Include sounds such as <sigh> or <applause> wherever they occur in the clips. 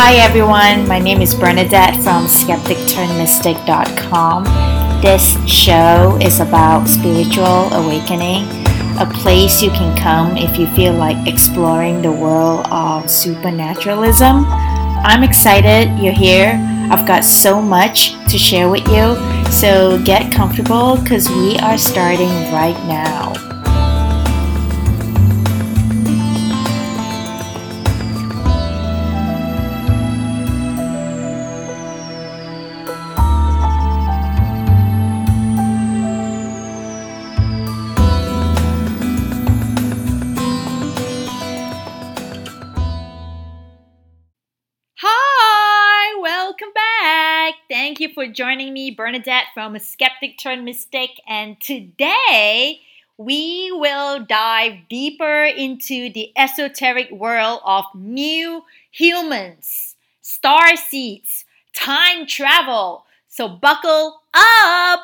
Hi everyone, my name is Bernadette from skepticturnmystic.com. This show is about spiritual awakening, a place you can come if you feel like exploring the world of supernaturalism. I'm excited you're here. I've got so much to share with you, so get comfortable because we are starting right now. Thank you for joining me, Bernadette from a Skeptic Turn Mystic. And today we will dive deeper into the esoteric world of new humans, star seeds, time travel. So buckle up!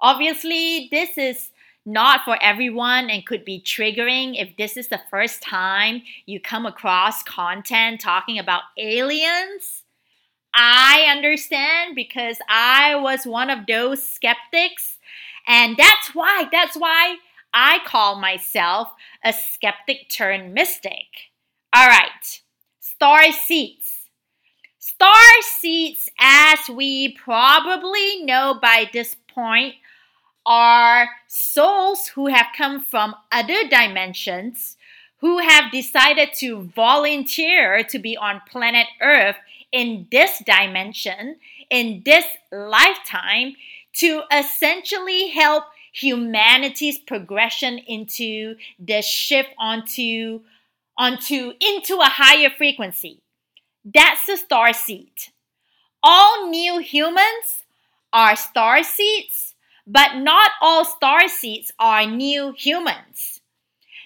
Obviously, this is not for everyone and could be triggering if this is the first time you come across content talking about aliens I understand because I was one of those skeptics. And that's why, that's why I call myself a skeptic turned mystic. All right, star seeds. Star seeds, as we probably know by this point, are souls who have come from other dimensions who have decided to volunteer to be on planet Earth in this dimension, in this lifetime, to essentially help humanity's progression into the shift onto onto into a higher frequency. That's the star seed. All new humans are star seeds, but not all star seeds are new humans.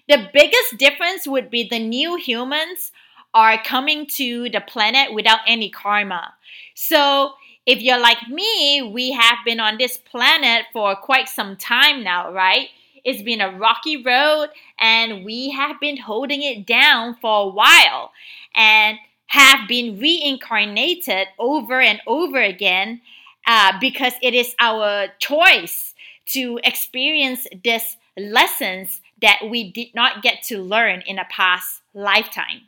The biggest difference would be the new humans are coming to the planet without any karma. So, if you're like me, we have been on this planet for quite some time now, right? It's been a rocky road and we have been holding it down for a while and have been reincarnated over and over again uh, because it is our choice to experience these lessons that we did not get to learn in a past lifetime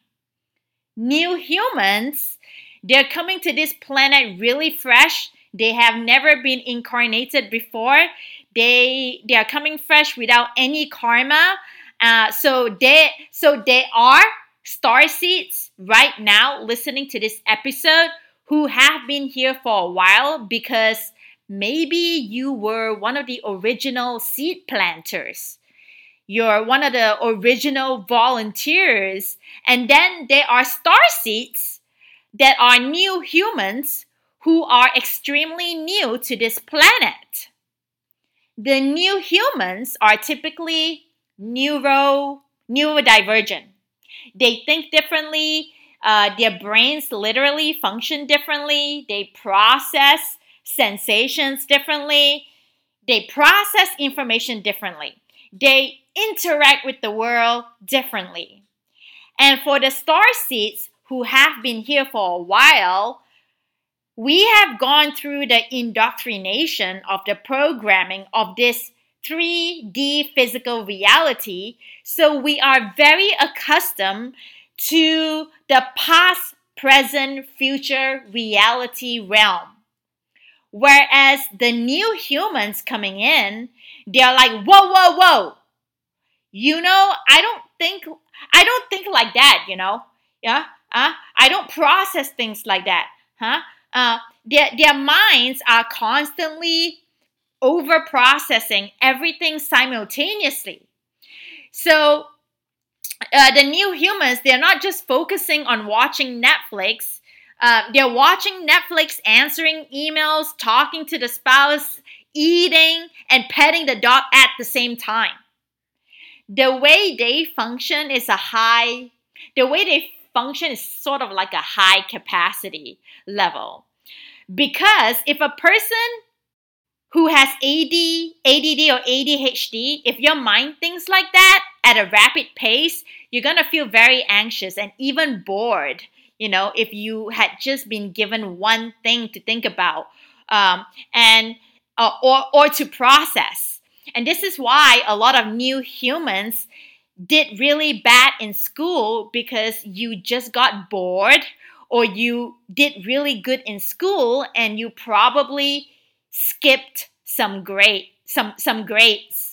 new humans. They're coming to this planet really fresh. They have never been incarnated before. They they are coming fresh without any karma. Uh, so they so they are star seeds right now listening to this episode who have been here for a while because maybe you were one of the original seed planters you're one of the original volunteers. And then there are star seeds that are new humans who are extremely new to this planet. The new humans are typically neuro neurodivergent. They think differently. Uh, their brains literally function differently. They process sensations differently. They process information differently. They interact with the world differently. And for the star seeds who have been here for a while, we have gone through the indoctrination of the programming of this 3D physical reality. So we are very accustomed to the past, present, future reality realm. Whereas the new humans coming in, they're like, whoa, whoa, whoa. You know i don't think i don't think like that you know? Yeah uh, i don't process things like that huh? Uh, their, their minds are constantly over processing everything simultaneously. So uh, the new humans they're not just focusing on watching netflix uh, they're watching netflix answering emails talking to the spouse eating and petting the dog at the same time the way they function is a high, the way they function is sort of like a high capacity level. Because if a person who has AD, ADD or ADHD, if your mind thinks like that at a rapid pace, you're gonna feel very anxious and even bored. You know, if you had just been given one thing to think about um, and uh, or or to process. And this is why a lot of new humans did really bad in school because you just got bored or you did really good in school and you probably skipped some grade some some grades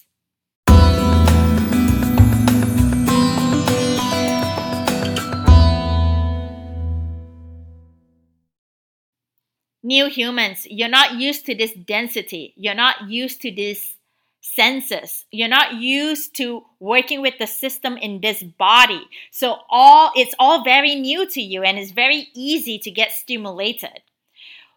new humans, you're not used to this density. You're not used to this senses. You're not used to working with the system in this body. So all it's all very new to you and it's very easy to get stimulated.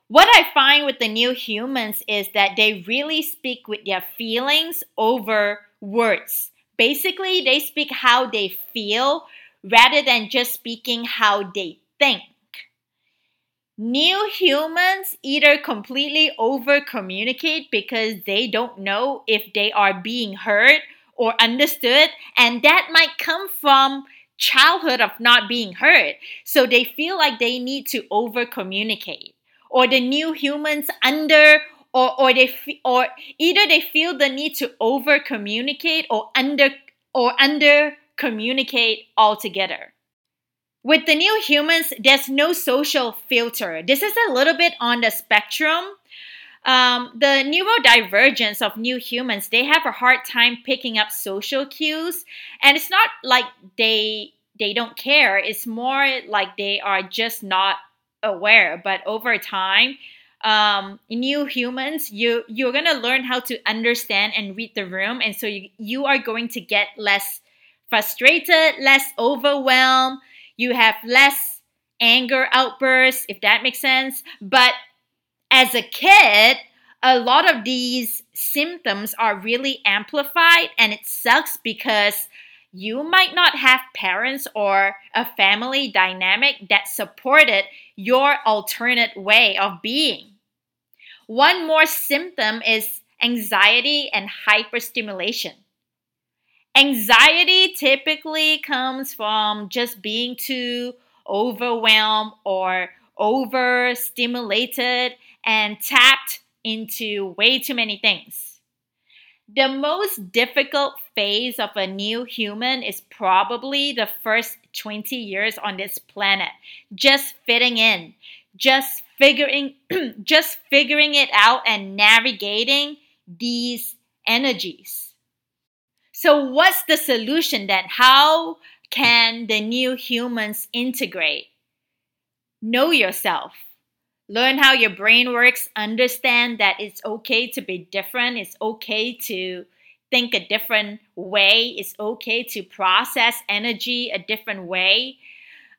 What I find with the new humans is that they really speak with their feelings over words. Basically, they speak how they feel rather than just speaking how they think. New humans either completely over communicate because they don't know if they are being heard or understood, and that might come from childhood of not being heard. So they feel like they need to over communicate. Or the new humans under or, or they or either they feel the need to over communicate or under or under communicate altogether. With the new humans, there's no social filter. This is a little bit on the spectrum. Um, the neurodivergence of new humans, they have a hard time picking up social cues, and it's not like they they don't care. It's more like they are just not aware. But over time, um, new humans, you you're gonna learn how to understand and read the room, and so you, you are going to get less frustrated, less overwhelmed you have less anger outbursts, if that makes sense. But as a kid, a lot of these symptoms are really amplified, and it sucks because you might not have parents or a family dynamic that supported your alternate way of being. One more symptom is anxiety and hyperstimulation. Anxiety typically comes from just being too overwhelmed or overstimulated and tapped into way too many things. The most difficult phase of a new human is probably the first 20 years on this planet, just fitting in, just figuring <clears throat> just figuring it out and navigating these energies. So, what's the solution then? How can the new humans integrate? Know yourself. Learn how your brain works. Understand that it's okay to be different. It's okay to think a different way. It's okay to process energy a different way.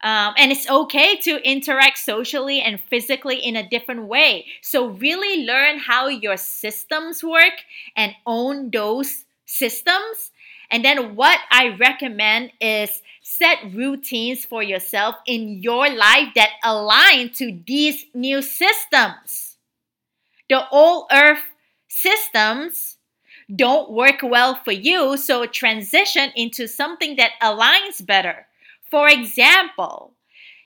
Um, and it's okay to interact socially and physically in a different way. So, really learn how your systems work and own those systems and then what I recommend is set routines for yourself in your life that align to these new systems. The old earth systems don't work well for you, so transition into something that aligns better. For example,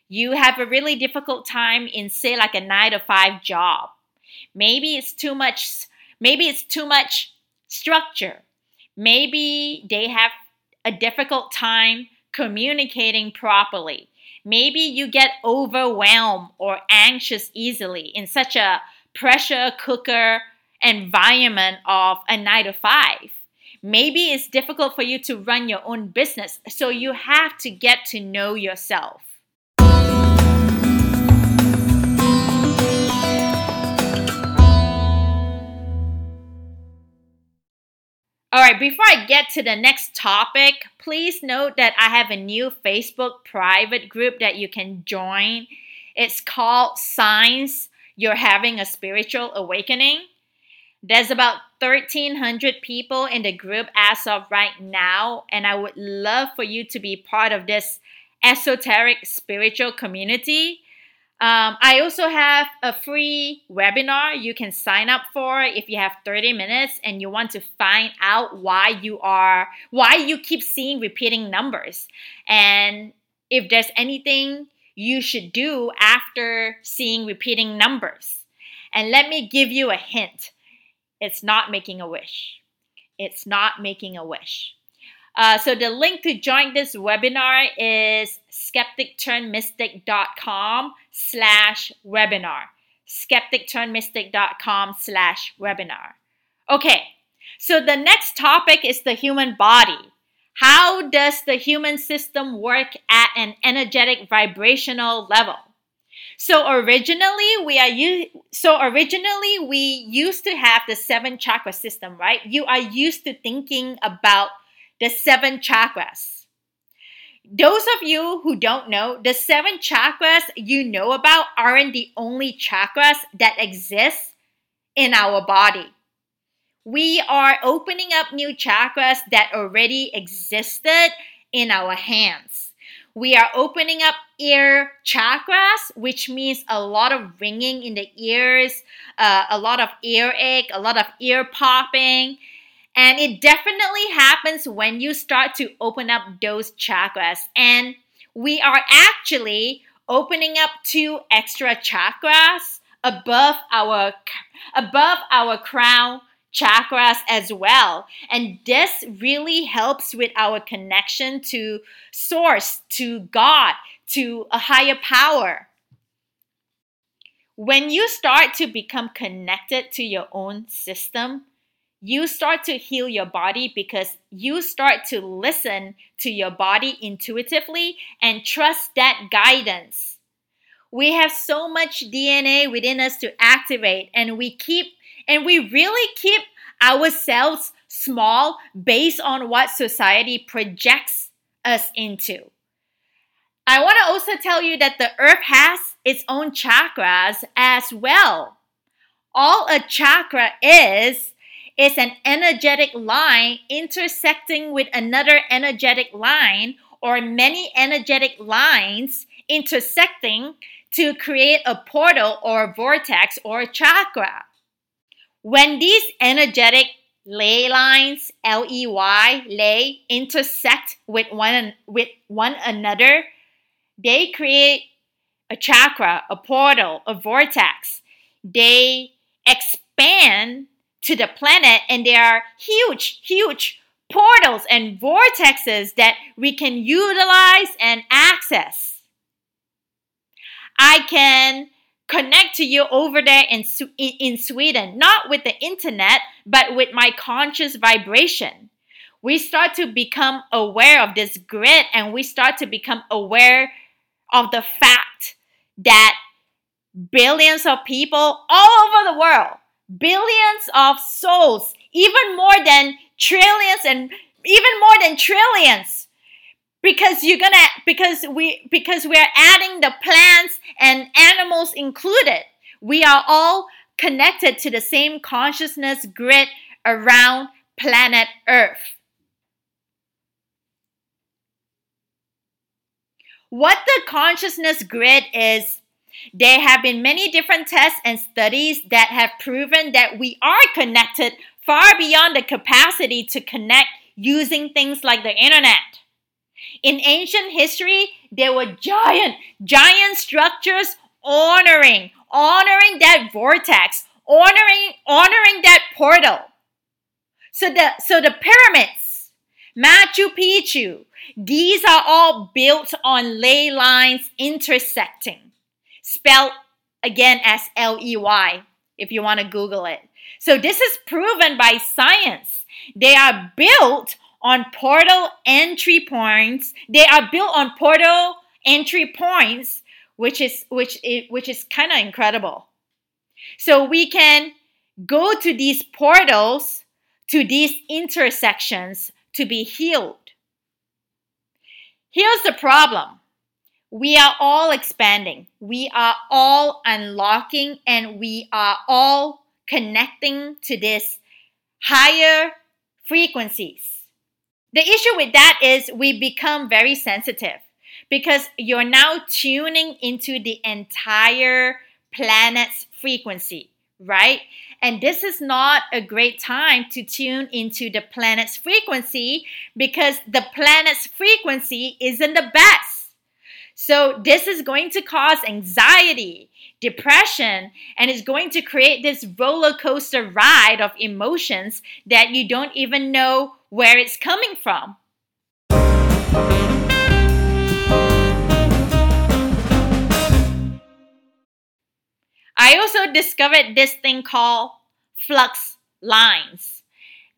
you have a really difficult time in say like a 9 to 5 job. Maybe it's too much maybe it's too much structure Maybe they have a difficult time communicating properly. Maybe you get overwhelmed or anxious easily in such a pressure cooker environment of a nine to five. Maybe it's difficult for you to run your own business, so you have to get to know yourself. All right, before I get to the next topic, please note that I have a new Facebook private group that you can join. It's called Signs You're Having a Spiritual Awakening. There's about 1,300 people in the group as of right now, and I would love for you to be part of this esoteric spiritual community. Um, I also have a free webinar you can sign up for if you have 30 minutes and you want to find out why you are why you keep seeing repeating numbers and if there's anything you should do after seeing repeating numbers. And let me give you a hint it's not making a wish. It's not making a wish. Uh, so the link to join this webinar is skepticturnmystic.com slash webinar. skepticturnmystic.com slash webinar. Okay, so the next topic is the human body. How does the human system work at an energetic vibrational level? So originally we are u- so originally we used to have the seven chakra system, right? You are used to thinking about the seven chakras. Those of you who don't know, the seven chakras you know about aren't the only chakras that exist in our body we are opening up new chakras that already existed in our hands. We are opening up ear chakras, which means a lot of ringing in the ears, uh, a lot of earache, a lot of ear popping. And it definitely happens when you start to open up those chakras. And we are actually opening up two extra chakras above our above our crown chakras as well. And this really helps with our connection to source, to God, to a higher power. When you start to become connected to your own system, you start to heal your body because you start to listen to your body intuitively and trust that guidance. We have so much DNA within us to activate, and we keep and we really keep ourselves small based on what society projects us into. I want to also tell you that the earth has its own chakras as well. All a chakra is is an energetic line intersecting with another energetic line or many energetic lines intersecting to create a portal or a vortex or chakra. When these energetic ley lines, L E Y, ley, intersect with one, with one another, they create a chakra, a portal, a vortex. They expand to the planet, and there are huge, huge portals and vortexes that we can utilize and access. I can connect to you over there in, in Sweden, not with the internet, but with my conscious vibration. We start to become aware of this grid and we start to become aware of the fact that billions of people all over the world, billions of souls, even more than trillions and even more than trillions. Because you're gonna because we because we're adding the plants and animals included. We are all connected to the same consciousness grid around planet earth. What the consciousness grid is there have been many different tests and studies that have proven that we are connected far beyond the capacity to connect using things like the internet in ancient history, there were giant, giant structures honoring, honoring that vortex, honoring, honoring that portal. So the so the pyramids, Machu Picchu, these are all built on ley lines intersecting, spelled again as L E Y if you want to Google it. So this is proven by science. They are built on portal entry points. They are built on portal entry points, which is which is, which is kind of incredible. So we can go to these portals to these intersections to be healed. Here's the problem. We are all expanding. We are all unlocking and we are all connecting to this higher frequencies. The issue with that is we become very sensitive because you're now tuning into the entire planet's frequency, right? And this is not a great time to tune into the planet's frequency because the planet's frequency isn't the best. So, this is going to cause anxiety, depression, and is going to create this roller coaster ride of emotions that you don't even know where it's coming from. I also discovered this thing called flux lines.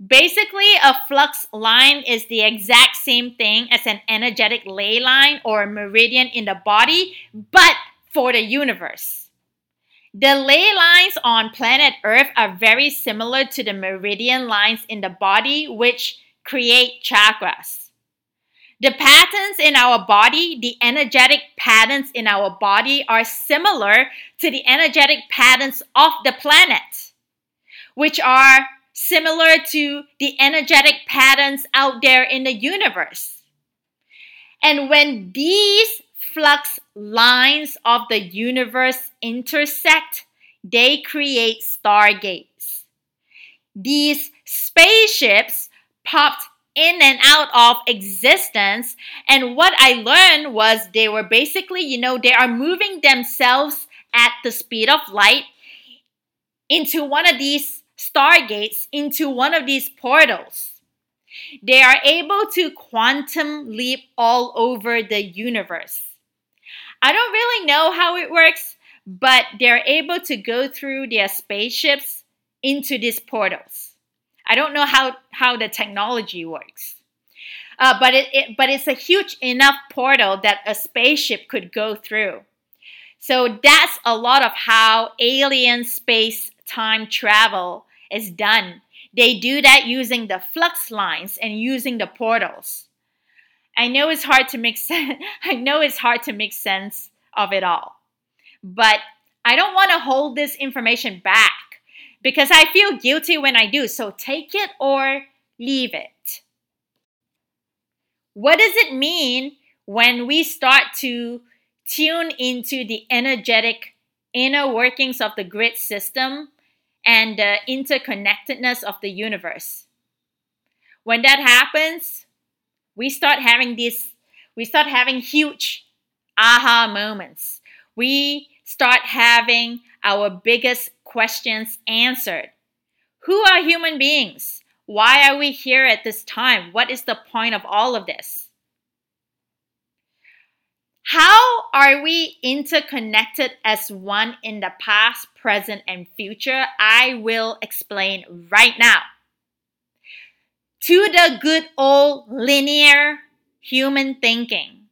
Basically, a flux line is the exact same thing as an energetic ley line or meridian in the body, but for the universe. The ley lines on planet Earth are very similar to the meridian lines in the body, which create chakras. The patterns in our body, the energetic patterns in our body, are similar to the energetic patterns of the planet, which are similar to the energetic patterns out there in the universe. And when these flux lines of the universe intersect, they create stargates. These spaceships popped in and out of existence. And what I learned was they were basically, you know, they are moving themselves at the speed of light into one of these stargates, into one of these portals. They are able to quantum leap all over the universe. I don't really know how it works, but they're able to go through their spaceships into these portals. I don't know how, how the technology works. Uh, but it, it, but it's a huge enough portal that a spaceship could go through. So that's a lot of how alien space time travel is done. They do that using the flux lines and using the portals. I know it's hard to make <laughs> sense. I know it's hard to make sense of it all. But I don't want to hold this information back because I feel guilty when I do. So take it or leave it. What does it mean when we start to tune into the energetic inner workings of the grid system and the interconnectedness of the universe? When that happens, we start having these we start having huge aha moments. We start having our biggest questions answered. Who are human beings? Why are we here at this time? What is the point of all of this? How are we interconnected as one in the past, present, and future? I will explain right now. To the good old linear human thinking.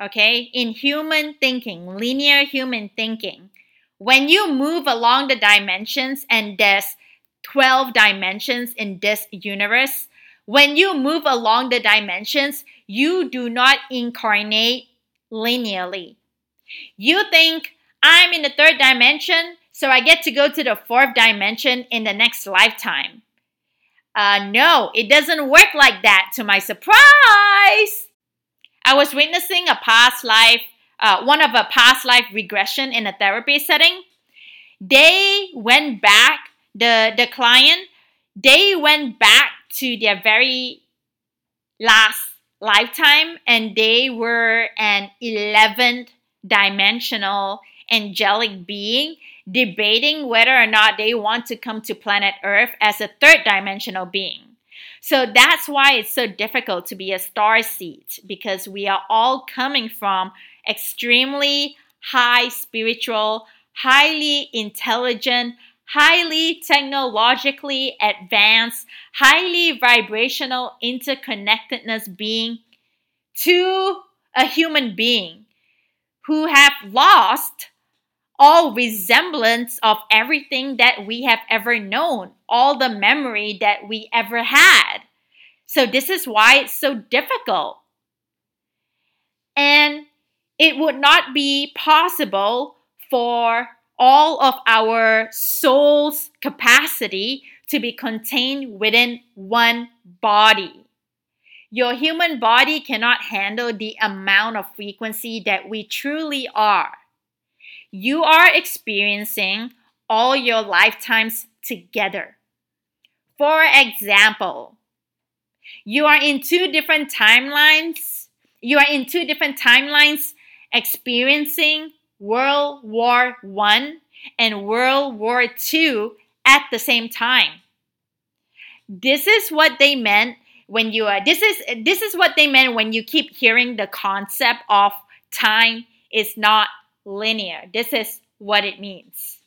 Okay, in human thinking, linear human thinking, when you move along the dimensions, and there's 12 dimensions in this universe, when you move along the dimensions, you do not incarnate linearly. You think, I'm in the third dimension, so I get to go to the fourth dimension in the next lifetime. Uh, no, it doesn't work like that to my surprise. I was witnessing a past life uh, one of a past life regression in a therapy setting, they went back, the, the client, they went back to their very last lifetime and they were an 11th dimensional angelic being debating whether or not they want to come to planet Earth as a third dimensional being. So that's why it's so difficult to be a star seed because we are all coming from extremely high spiritual, highly intelligent, highly technologically advanced, highly vibrational interconnectedness being to a human being who have lost all resemblance of everything that we have ever known, all the memory that we ever had. So, this is why it's so difficult. And it would not be possible for all of our soul's capacity to be contained within one body. Your human body cannot handle the amount of frequency that we truly are. You are experiencing all your lifetimes together. For example, you are in two different timelines. You are in two different timelines experiencing World War One and World War II at the same time. This is what they meant when you uh, this is this is what they meant when you keep hearing the concept of time is not linear. This is what it means.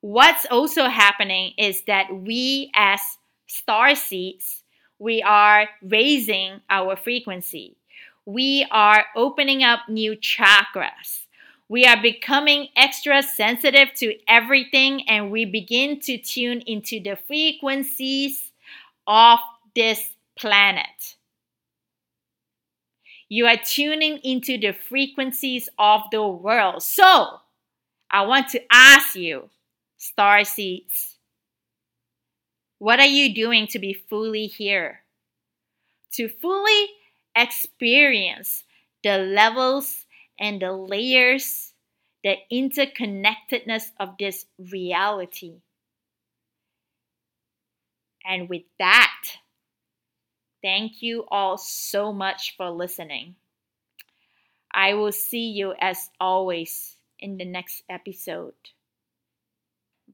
What's also happening is that we as star seeds, we are raising our frequency. We are opening up new chakras. We are becoming extra sensitive to everything and we begin to tune into the frequencies of this planet. You are tuning into the frequencies of the world. So, I want to ask you, star seeds, what are you doing to be fully here? To fully experience the levels and the layers, the interconnectedness of this reality. And with that, thank you all so much for listening. I will see you as always in the next episode.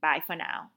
Bye for now.